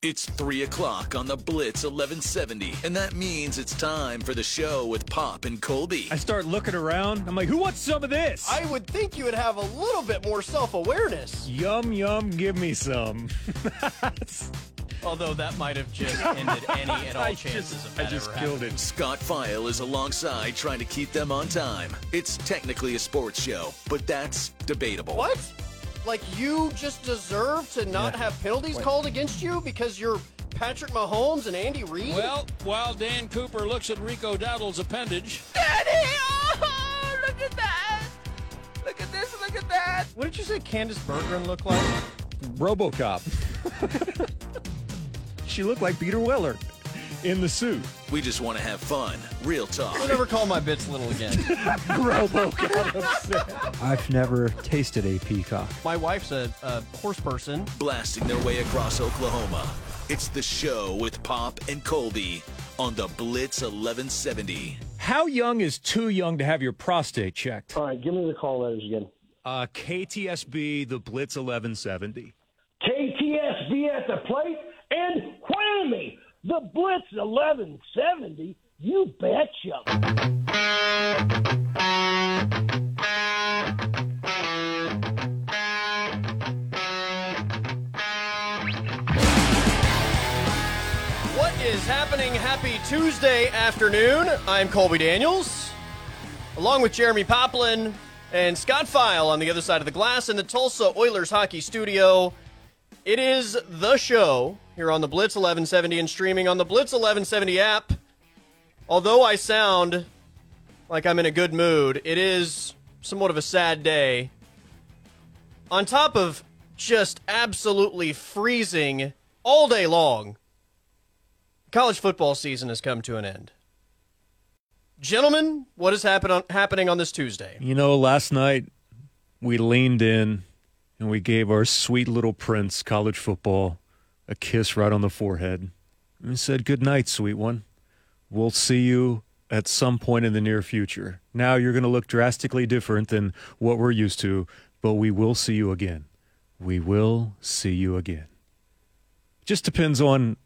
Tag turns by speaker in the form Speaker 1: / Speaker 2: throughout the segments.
Speaker 1: It's 3 o'clock on the Blitz 1170, and that means it's time for the show with Pop and Colby.
Speaker 2: I start looking around. I'm like, who wants some of this?
Speaker 3: I would think you would have a little bit more self awareness.
Speaker 2: Yum, yum, give me some.
Speaker 3: Although that might have just ended any and all
Speaker 2: I
Speaker 3: chances
Speaker 2: just,
Speaker 3: of that
Speaker 2: I just
Speaker 3: ever
Speaker 2: killed
Speaker 3: happening.
Speaker 2: it.
Speaker 1: Scott File is alongside trying to keep them on time. It's technically a sports show, but that's debatable.
Speaker 3: What? Like you just deserve to not
Speaker 2: Yeah.
Speaker 3: have penalties called against you because you're Patrick Mahomes and Andy Reid?
Speaker 4: Well, while Dan Cooper looks at Rico Dowdle's appendage,
Speaker 5: Daddy! Oh, look at that! Look at this, look at that!
Speaker 3: what did you say Candace Bergeron looked like?
Speaker 2: Robocop. she looked like Peter Weller in the suit.
Speaker 1: We just want to have fun, real talk.
Speaker 3: I'll never call my bits little again.
Speaker 2: Robocop upset.
Speaker 6: I've never tasted a peacock.
Speaker 3: my wife's a, a horse person.
Speaker 1: blasting their way across Oklahoma. It's the show with Pop and Colby on the Blitz 1170.
Speaker 2: How young is too young to have your prostate checked?
Speaker 7: All right, give me the call letters again.
Speaker 2: Uh, KTSB, the Blitz 1170.
Speaker 7: KTSB at the plate and whammy, the Blitz 1170. You betcha.
Speaker 3: What is happening? Happy Tuesday afternoon. I'm Colby Daniels, along with Jeremy Poplin and Scott File on the other side of the glass in the Tulsa Oilers hockey studio. It is the show here on the Blitz 1170 and streaming on the Blitz 1170 app. Although I sound like I'm in a good mood, it is somewhat of a sad day. On top of just absolutely freezing all day long, college football season has come to an end. Gentlemen, what is happen happening on this Tuesday?
Speaker 2: You know, last night we leaned in and we gave our sweet little prince, college football, a kiss right on the forehead. And said, Good night, sweet one. We'll see you at some point in the near future. Now you're going to look drastically different than what we're used to, but we will see you again. We will see you again. Just depends on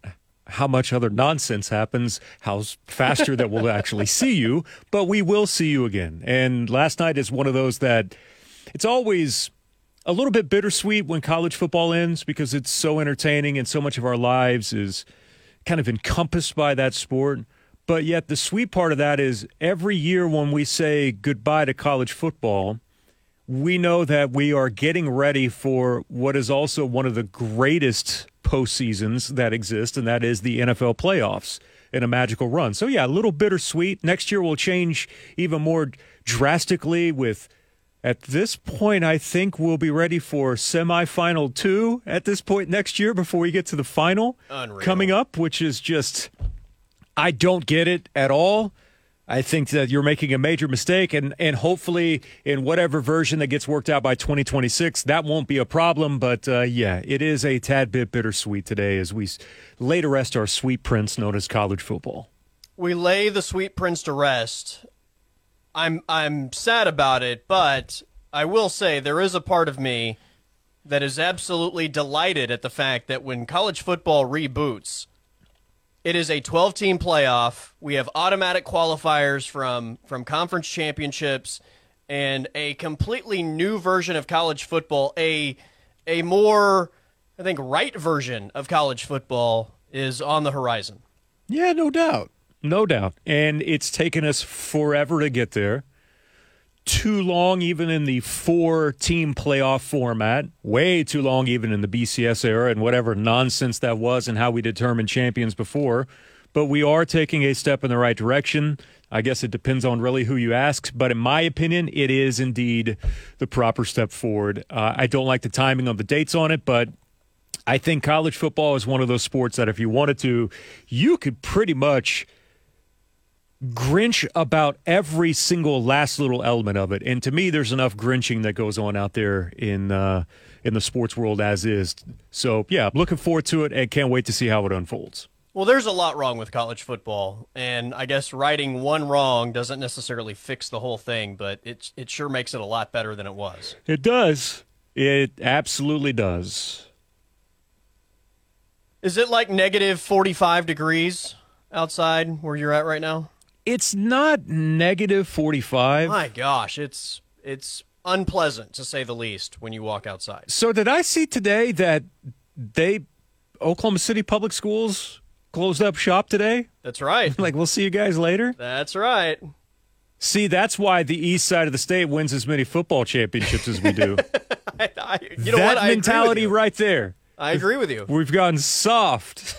Speaker 2: how much other nonsense happens, how faster that we'll actually see you, but we will see you again. And last night is one of those that it's always a little bit bittersweet when college football ends because it's so entertaining and so much of our lives is kind of encompassed by that sport. But yet, the sweet part of that is every year when we say goodbye to college football, we know that we are getting ready for what is also one of the greatest postseasons that exist, and that is the NFL playoffs in a magical run. So, yeah, a little bittersweet. Next year will change even more drastically with. At this point, I think we'll be ready for semifinal two at this point next year before we get to the final
Speaker 3: Unreal.
Speaker 2: coming up, which is just, I don't get it at all. I think that you're making a major mistake, and, and hopefully, in whatever version that gets worked out by 2026, that won't be a problem. But uh, yeah, it is a tad bit bittersweet today as we lay to rest our sweet prince known as college football.
Speaker 3: We lay the sweet prince to rest. I'm I'm sad about it, but I will say there is a part of me that is absolutely delighted at the fact that when college football reboots, it is a 12 team playoff. We have automatic qualifiers from from conference championships and a completely new version of college football, a a more I think right version of college football is on the horizon.
Speaker 2: Yeah, no doubt. No doubt. And it's taken us forever to get there. Too long, even in the four team playoff format. Way too long, even in the BCS era and whatever nonsense that was and how we determined champions before. But we are taking a step in the right direction. I guess it depends on really who you ask. But in my opinion, it is indeed the proper step forward. Uh, I don't like the timing of the dates on it, but I think college football is one of those sports that if you wanted to, you could pretty much Grinch about every single last little element of it. And to me, there's enough Grinching that goes on out there in uh, in the sports world as is. So yeah, I'm looking forward to it and can't wait to see how it unfolds.
Speaker 3: Well, there's a lot wrong with college football, and I guess righting one wrong doesn't necessarily fix the whole thing, but it it sure makes it a lot better than it was.
Speaker 2: It does. It absolutely does.
Speaker 3: Is it like negative 45 degrees outside where you're at right now?
Speaker 2: It's not negative 45.
Speaker 3: My gosh, it's it's unpleasant to say the least when you walk outside.
Speaker 2: So did I see today that they Oklahoma City Public Schools closed up shop today?
Speaker 3: That's right.
Speaker 2: Like we'll see you guys later.
Speaker 3: That's right.
Speaker 2: See, that's why the east side of the state wins as many football championships as we do.
Speaker 3: I, I, you know
Speaker 2: that
Speaker 3: what? I agree with
Speaker 2: mentality right there.
Speaker 3: I agree with you.
Speaker 2: We've gone soft.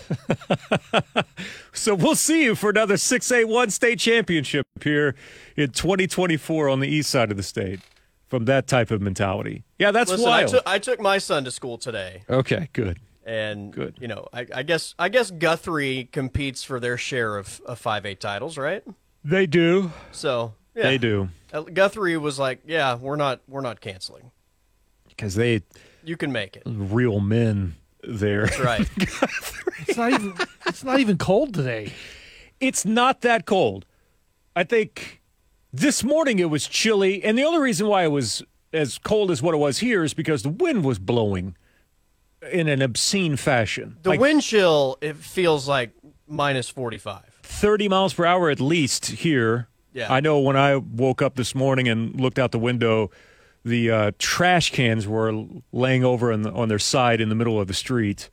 Speaker 2: so we'll see you for another 6A1 state championship here in 2024 on the east side of the state from that type of mentality. Yeah, that's
Speaker 3: Listen, I
Speaker 2: wild.
Speaker 3: took I took my son to school today,
Speaker 2: okay, good.
Speaker 3: and
Speaker 2: Good.
Speaker 3: you know, I, I guess I guess Guthrie competes for their share of, of five A titles, right?
Speaker 2: They do.
Speaker 3: So yeah.
Speaker 2: They do.
Speaker 3: Uh, Guthrie was like, "Yeah, we're not we're not canceling.
Speaker 2: Because they
Speaker 3: You can make it."
Speaker 2: real men there.
Speaker 3: That's right.
Speaker 5: It's not even. It's not even cold today.
Speaker 2: It's not that cold. I think this morning it was chilly, and the only reason why it was as cold as what it was here is because the wind was blowing in an obscene fashion.
Speaker 3: The
Speaker 2: Like
Speaker 3: wind chill it feels like minus forty five.
Speaker 2: 30 miles per hour at least here.
Speaker 3: Yeah.
Speaker 2: I know when I woke up this morning and looked out the window, the uh, trash cans were laying over on, the, on their side in the middle of the street.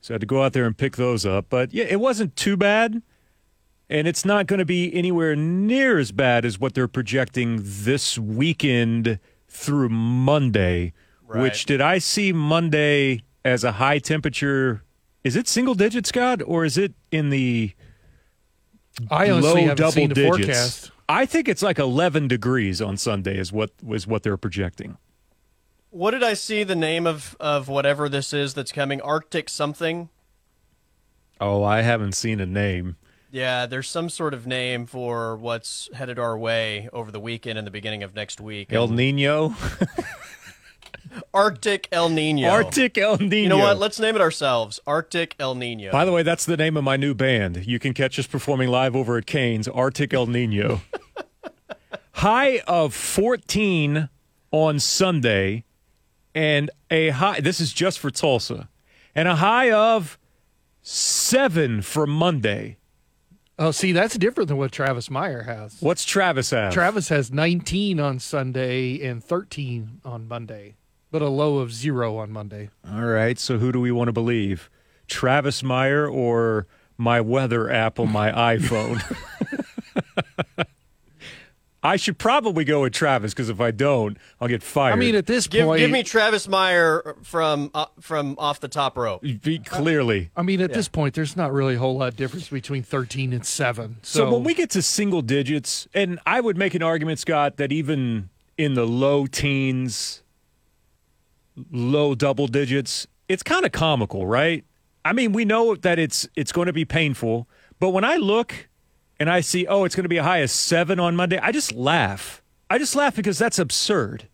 Speaker 2: So I had to go out there and pick those up. But yeah, it wasn't too bad. And it's not going to be anywhere near as bad as what they're projecting this weekend through Monday,
Speaker 3: Right.
Speaker 2: which did I see Monday as a high temperature? Is it single digit, Scott, or is it in the
Speaker 5: I honestly
Speaker 2: low double
Speaker 5: seen the
Speaker 2: digits. I think it's like 11 degrees on Sunday is what was what they're projecting.
Speaker 3: What did I see the name of of whatever this is that's coming? Arctic something.
Speaker 2: Oh, I haven't seen a name.
Speaker 3: Yeah, there's some sort of name for what's headed our way over the weekend and the beginning of next week.
Speaker 2: El Nino,
Speaker 3: Arctic El Nino.
Speaker 2: Arctic El Nino.
Speaker 3: You know what? Let's name it ourselves. Arctic El Nino.
Speaker 2: By the way, that's the name of my new band. You can catch us performing live over at Cain's Arctic El Nino. High of 14 on Sunday and a high this is just for Tulsa. And a high of 7 for Monday.
Speaker 5: Oh, see, that's different than what Travis Meyer has.
Speaker 2: What's Travis have?
Speaker 5: Travis has 19 on Sunday and 13 on Monday, but a low of zero on Monday.
Speaker 2: All right, so who do we want to believe? Travis Meyer or my weather app on my iPhone? I should probably go with Travis because if I don't, I'll get fired.
Speaker 5: I mean, at this
Speaker 3: give,
Speaker 5: point,
Speaker 3: give me Travis Meyer from uh, from off the top rope.
Speaker 2: Be- clearly.
Speaker 5: I mean, at this point, there's not really a whole lot of difference between 13 and seven. So,
Speaker 2: So when we get to single digits, and I would make an argument, Scott, that even in the low teens, low double digits, it's kind of comical, right? I mean, we know that it's it's going to be painful, but when I look and I see, oh, it's going to be a high of seven on Monday, I just laugh. I just laugh because that's absurd.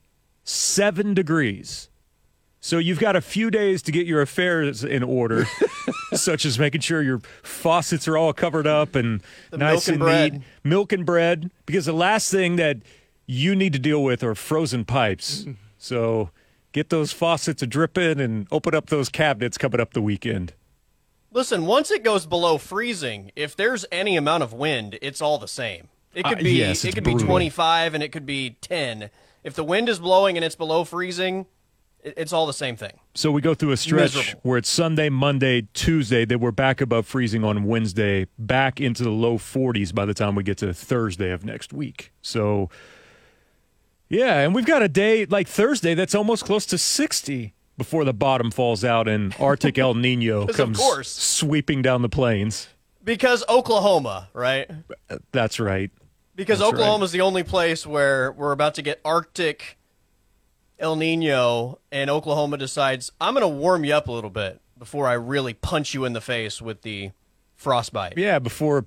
Speaker 2: Seven degrees. So you've got a few days to get your affairs in order, such as making sure your faucets are all covered up and
Speaker 3: The
Speaker 2: nice
Speaker 3: milk and
Speaker 2: and neat. Milk and bread, because the last thing that you need to deal with are frozen pipes. Mm-hmm. So get those faucets a dripping and open up those cabinets coming up the weekend.
Speaker 3: Listen, once it goes below freezing, if there's any amount of wind, it's all the same. It could
Speaker 2: Uh,
Speaker 3: be
Speaker 2: yes,
Speaker 3: it could
Speaker 2: brutal.
Speaker 3: be 25 and it could be 10. If the wind is blowing and it's below freezing, it's all the same thing.
Speaker 2: So we go through a stretch
Speaker 3: Miserable.
Speaker 2: where it's Sunday, Monday, Tuesday. Then we're back above freezing on Wednesday, back into the low 40s by the time we get to Thursday of next week. So, yeah, and we've got a day like Thursday that's almost close to 60 before the bottom falls out and Arctic El Nino comes sweeping down the plains.
Speaker 3: Because Oklahoma, right?
Speaker 2: That's right.
Speaker 3: Because
Speaker 2: That's
Speaker 3: Oklahoma is the only place where we're about to get Arctic El Nino, and Oklahoma decides I'm going to warm you up a little bit before I really punch you in the face with the frostbite.
Speaker 2: Yeah, before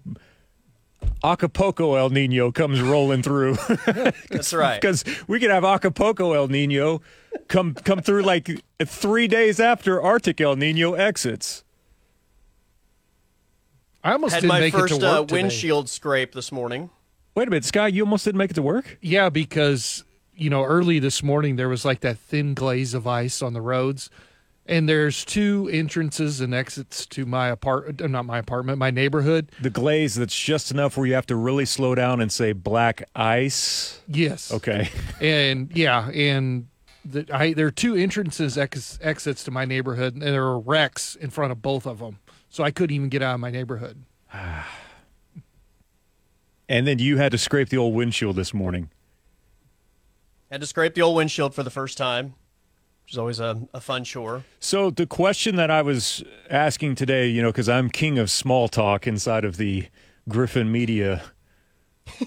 Speaker 2: Acapulco El Nino comes rolling through.
Speaker 3: That's right.
Speaker 2: because we could have Acapulco El Nino come come through like three days after Arctic El Nino exits.
Speaker 5: I almost
Speaker 3: Had
Speaker 5: didn't
Speaker 3: my
Speaker 5: make
Speaker 3: first
Speaker 5: it to work
Speaker 3: uh,
Speaker 5: today.
Speaker 3: windshield scrape this morning.
Speaker 2: Wait a minute, Sky, you almost didn't make it to work.
Speaker 5: Yeah, because you know, early this morning there was like that thin glaze of ice on the roads, And there's two entrances and exits to my apart, uh, not my apartment, my neighborhood.
Speaker 2: The glaze that's just enough where you have to really slow down and say black ice.
Speaker 5: Yes.
Speaker 2: Okay.
Speaker 5: And yeah, and the, I there are two entrances ex, exits to my neighborhood, and there are wrecks in front of both of them. So I couldn't even get out of my neighborhood.
Speaker 2: And then you had to scrape the old windshield this morning.
Speaker 3: Had to scrape the old windshield for the first time, which is always a, a fun chore.
Speaker 2: So the question that I was asking today, you know, because I'm king of small talk inside of the Griffin Media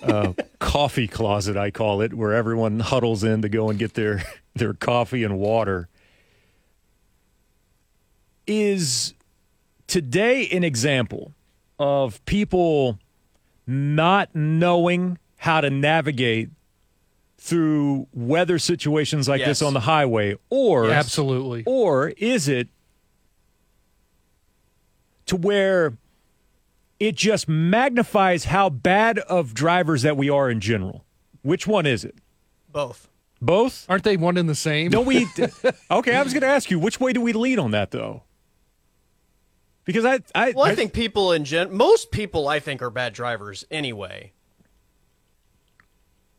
Speaker 2: uh, coffee closet, I call it, where everyone huddles in to go and get their their coffee and water. Is today an example of people not knowing how to navigate through weather situations like this on the highway, or
Speaker 5: Absolutely.
Speaker 2: or is it to where it just magnifies how bad of drivers that we are in general? Which one is it?
Speaker 3: Both.
Speaker 2: Both?
Speaker 5: Aren't they one and the same?
Speaker 2: No, we. okay, I was going to ask you which way do we lean on that though? Because I, I,
Speaker 3: Well, I think people in gen, most people I think are bad drivers anyway.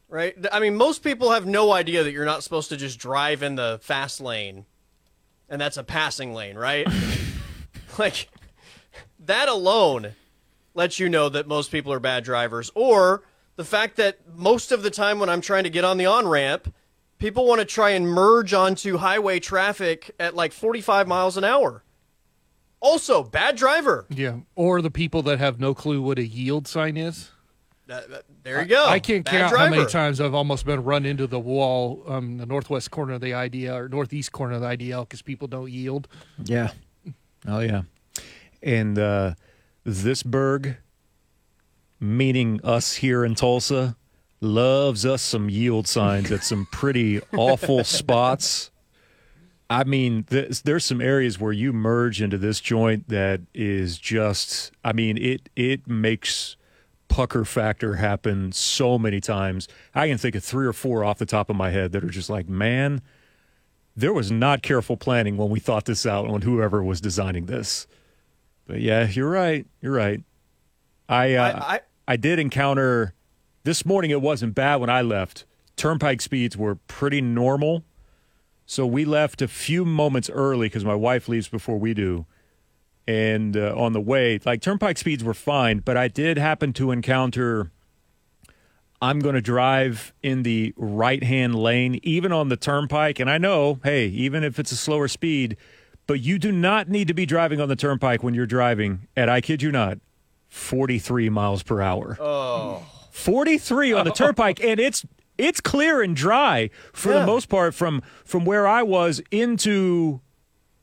Speaker 3: Right? I mean, most people have no idea that you're not supposed to just drive in the fast lane, and that's a passing lane, right? like that alone lets you know that most people are bad drivers, or the fact that most of the time when I'm trying to get on the on ramp, people want to try and merge onto highway traffic at like 45 miles an hour. Also, bad driver.
Speaker 5: Yeah. Or the people that have no clue what a yield sign is.
Speaker 3: That- that- there you go.
Speaker 5: I can't
Speaker 3: Bad
Speaker 5: count how many times I've almost been run into the wall, um, the northwest corner of the IDL or northeast corner of the IDL because people don't yield.
Speaker 2: Yeah. Oh yeah. And uh, this Berg, meaning us here in Tulsa, loves us some yield signs at some pretty awful spots. I mean, there's, there's some areas where you merge into this joint that is just. I mean, it it makes pucker factor happen so many times. I can think of three or four off the top of my head that are just like, man, there was not careful planning when we thought this out on whoever was designing this. But yeah, you're right. You're right. I uh,
Speaker 3: I-
Speaker 2: I,
Speaker 3: I-
Speaker 2: did encounter this morning. It wasn't bad when I left. Turnpike speeds were pretty normal, so we left a few moments early because my wife leaves before we do. And uh, on the way, like turnpike speeds were fine, but I did happen to encounter. I'm going to drive in the right hand lane, even on the turnpike. And I know, hey, even if it's a slower speed, but you do not need to be driving on the turnpike when you're driving at, I kid you not, 43 miles per hour. Oh. 43 on the turnpike, and it's it's clear and dry for
Speaker 3: Yeah.
Speaker 2: the most part from from where I was into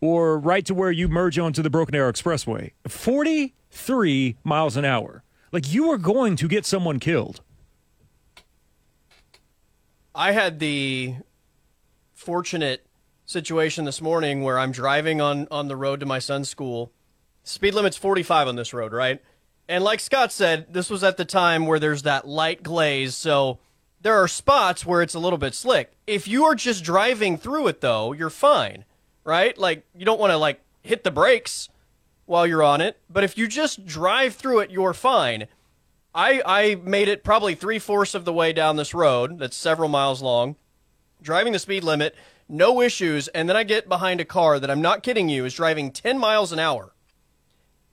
Speaker 2: or right to where you merge onto the Broken Arrow Expressway. 43 miles an hour. Like you are going to get someone killed.
Speaker 3: I had the fortunate situation this morning where I'm driving on on the road to my son's school. Speed limit's 45 on this road, right? And like Scott said, this was at the time where there's that light glaze, so there are spots where it's a little bit slick. If you are just driving through it though, you're fine, right? Like you don't want to like hit the brakes while you're on it, but if you just drive through it, you're fine. I I made it probably three fourths of the way down this road that's several miles long, driving the speed limit, no issues, and then I get behind a car that I'm not kidding you is driving 10 miles an hour.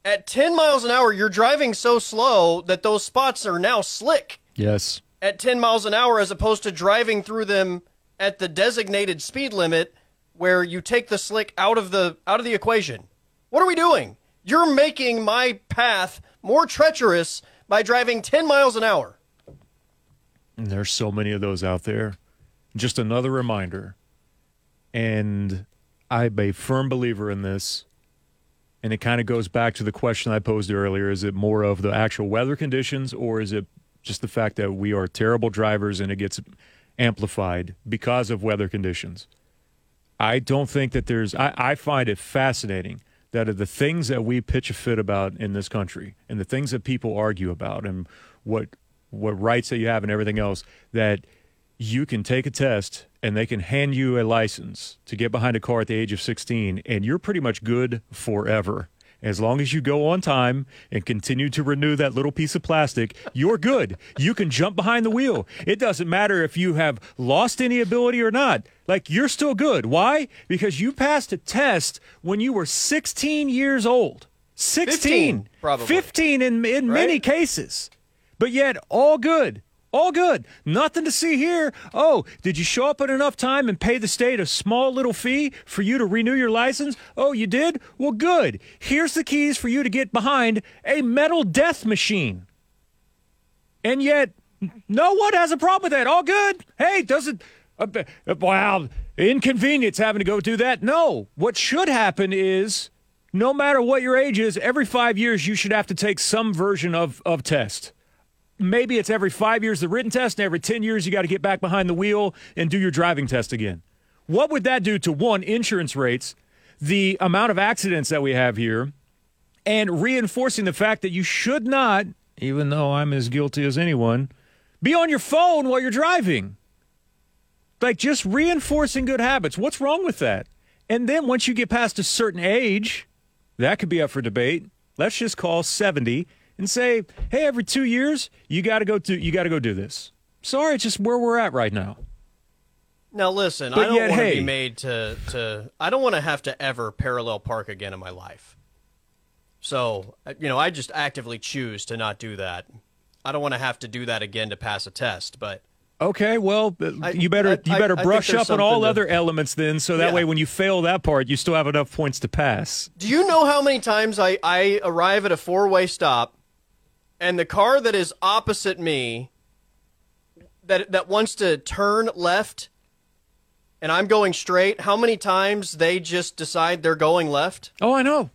Speaker 3: At 10 miles an hour, you're driving so slow that those spots are now slick
Speaker 2: Yes.
Speaker 3: at 10 miles an hour as opposed to driving through them at the designated speed limit where you take the slick out of the out of the equation. What are we doing? You're making my path more treacherous by driving 10 miles an hour.
Speaker 2: And there's so many of those out there. Just another reminder. And I'm a firm believer in this. And it kind of goes back to the question I posed earlier. Is it more of the actual weather conditions, or is it just the fact that we are terrible drivers and it gets amplified because of weather conditions? I don't think that there's, I, I find it fascinating that of the things that we pitch a fit about in this country and the things that people argue about and what, what rights that you have and everything else, that you can take a test and they can hand you a license to get behind a car at the age of 16, and you're pretty much good forever. As long as you go on time and continue to renew that little piece of plastic, you're good. You can jump behind the wheel. It doesn't matter if you have lost any ability or not. Like, you're still good. Why? Because you passed a test when you were 16 years old. 16.
Speaker 3: 15, probably.
Speaker 2: 15 in, in many cases. But yet, all good. All good. Nothing to see here. Oh, did you show up at enough time and pay the state a small little fee for you to renew your license? Oh, you did? Well, good. Here's the keys for you to get behind a metal death machine. And yet, no one has a problem with that. All good. Hey, doesn't. Uh, uh, wow, inconvenience having to go do that. No. What should happen is no matter what your age is, every five years you should have to take some version of, of test. Maybe it's every five years the written test, and every 10 years you got to get back behind the wheel and do your driving test again. What would that do to one, insurance rates, the amount of accidents that we have here, and reinforcing the fact that you should not, even though I'm as guilty as anyone, be on your phone while you're driving? Like just reinforcing good habits. What's wrong with that? And then once you get past a certain age, that could be up for debate. Let's just call 70 and say, "Hey, every 2 years, you got to go do you got to go do this." Sorry, it's just where we're at right now.
Speaker 3: Now listen,
Speaker 2: But
Speaker 3: I don't
Speaker 2: yet,
Speaker 3: want to
Speaker 2: hey.
Speaker 3: be made to to I don't want to have to ever parallel park again in my life. So, uh, you know, I just actively choose to not do that. I don't want to have to do that again to pass a test, but
Speaker 2: Okay, well, uh,
Speaker 3: I-
Speaker 2: you better
Speaker 3: I-
Speaker 2: you better
Speaker 3: I
Speaker 2: brush up on all
Speaker 3: to-
Speaker 2: other elements then so that
Speaker 3: Yeah.
Speaker 2: way when you fail that part, you still have enough points to pass.
Speaker 3: do you know how many times I, I arrive at a four way stop and the car that is opposite me that that wants to turn left and I'm going straight, how many times they just decide they're going left?
Speaker 2: Oh, I know.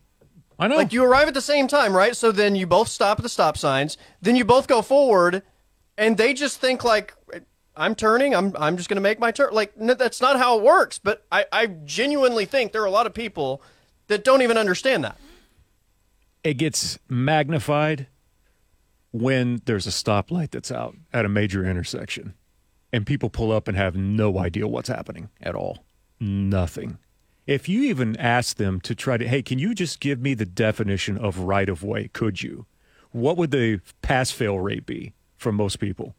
Speaker 2: I know.
Speaker 3: Like you arrive at the same time, right? So then you both stop at the stop signs, then you both go forward, and they just think like, "I'm turning. I'm I'm just going to make my turn." Like n- that's not how it works. But I I genuinely think there are a lot of people that don't even understand that.
Speaker 2: it gets magnified when there's a stoplight that's out at a major intersection and people pull up and have no idea what's happening at all. Nothing. If you even ask them to try to, hey, can you just give me the definition of right of way? Could you? What would the pass fail rate be from most people?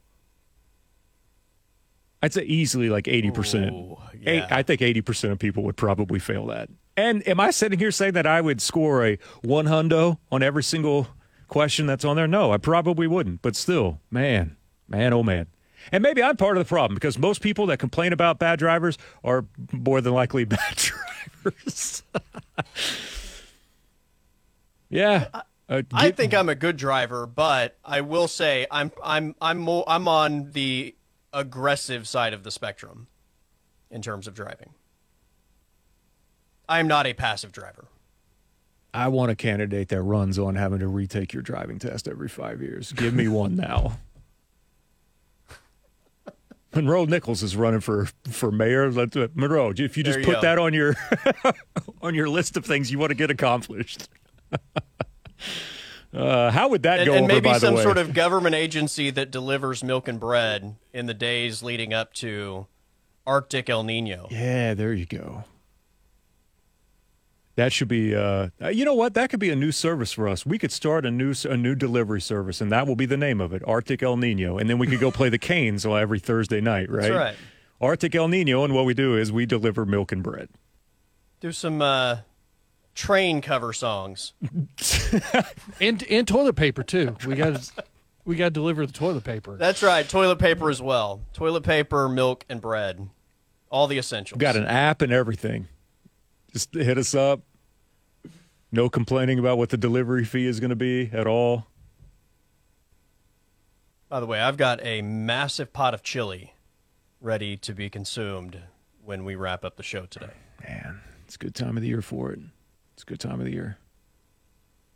Speaker 2: I'd say easily like 80%.
Speaker 3: Ooh, yeah.
Speaker 2: I think 80% of people would probably fail that. And am I sitting here saying that I would score a one hundo on every single question that's on there? No, I probably wouldn't. But still, man, man, oh man. And maybe I'm part of the problem because most people that complain about bad drivers are more than likely bad drivers. yeah. Uh,
Speaker 3: I think I'm a good driver, but I will say I'm I'm I'm more I'm on the aggressive side of the spectrum in terms of driving. I am not a passive driver.
Speaker 2: I want a candidate that runs on having to retake your driving test every five years. Give me one now. Monroe Nichols is running for for mayor. Let's do it. Monroe, if you just
Speaker 3: you
Speaker 2: put
Speaker 3: go.
Speaker 2: that on your on your list of things you want to get accomplished, uh, how would that
Speaker 3: and,
Speaker 2: go
Speaker 3: and
Speaker 2: over?
Speaker 3: maybe some sort of government agency that delivers milk and bread in the days leading up to Arctic El Nino.
Speaker 2: yeah, there you go. That should be. Uh, uh, you know what? That could be a new service for us. We could start a new a new delivery service, and that will be the name of it, Arctic El Nino. And then we could go play the Cain's on every Thursday night, right?
Speaker 3: That's right.
Speaker 2: Arctic El Nino, and what we do is we deliver milk and bread.
Speaker 3: Do some uh, train cover songs.
Speaker 5: and and toilet paper too. We got we got to deliver the toilet paper.
Speaker 3: That's right. Toilet paper as well. Toilet paper, milk, and bread. All the essentials.
Speaker 2: Got an app and everything. Just hit us up. No complaining about what the delivery fee is going to be at all.
Speaker 3: By the way, I've got a massive pot of chili ready to be consumed when we wrap up the show today.
Speaker 2: Man, it's a good time of the year for it. It's a good time of the year.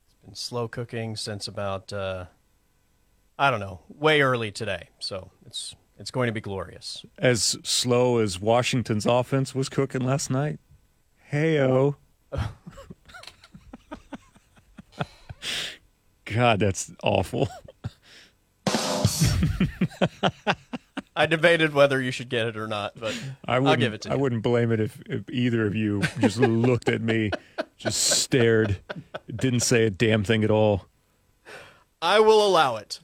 Speaker 3: It's been slow cooking since about uh, I don't know, way early today. So it's it's going to be glorious.
Speaker 2: As slow as Washington's offense was cooking last night. Heyo. God, that's awful.
Speaker 3: I debated whether you should get it or not, but
Speaker 2: I
Speaker 3: will
Speaker 2: wouldn't,
Speaker 3: give it to
Speaker 2: I
Speaker 3: you.
Speaker 2: wouldn't blame it if, if either of you just looked at me, just stared, didn't say a damn thing at all.
Speaker 3: I will allow it.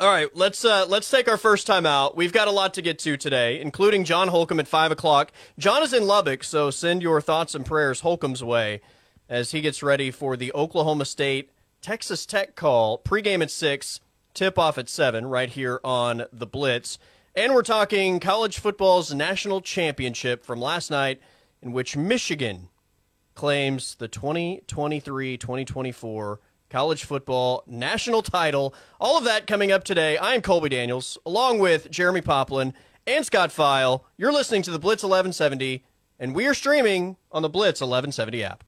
Speaker 3: All right, let's uh, let's take our first time out. We've got a lot to get to today, including John Holcomb at five o'clock. John is in Lubbock, so send your thoughts and prayers Holcomb's way as he gets ready for the Oklahoma State Texas Tech call. Pregame at six, tip off at seven, right here on the Blitz. And we're talking college football's national championship from last night, in which Michigan claims the 2023 2024 college football national title. All of that coming up today. I am Colby Daniels, along with Jeremy Poplin and Scott File. You're listening to the Blitz 1170, and we are streaming on the Blitz 1170 app.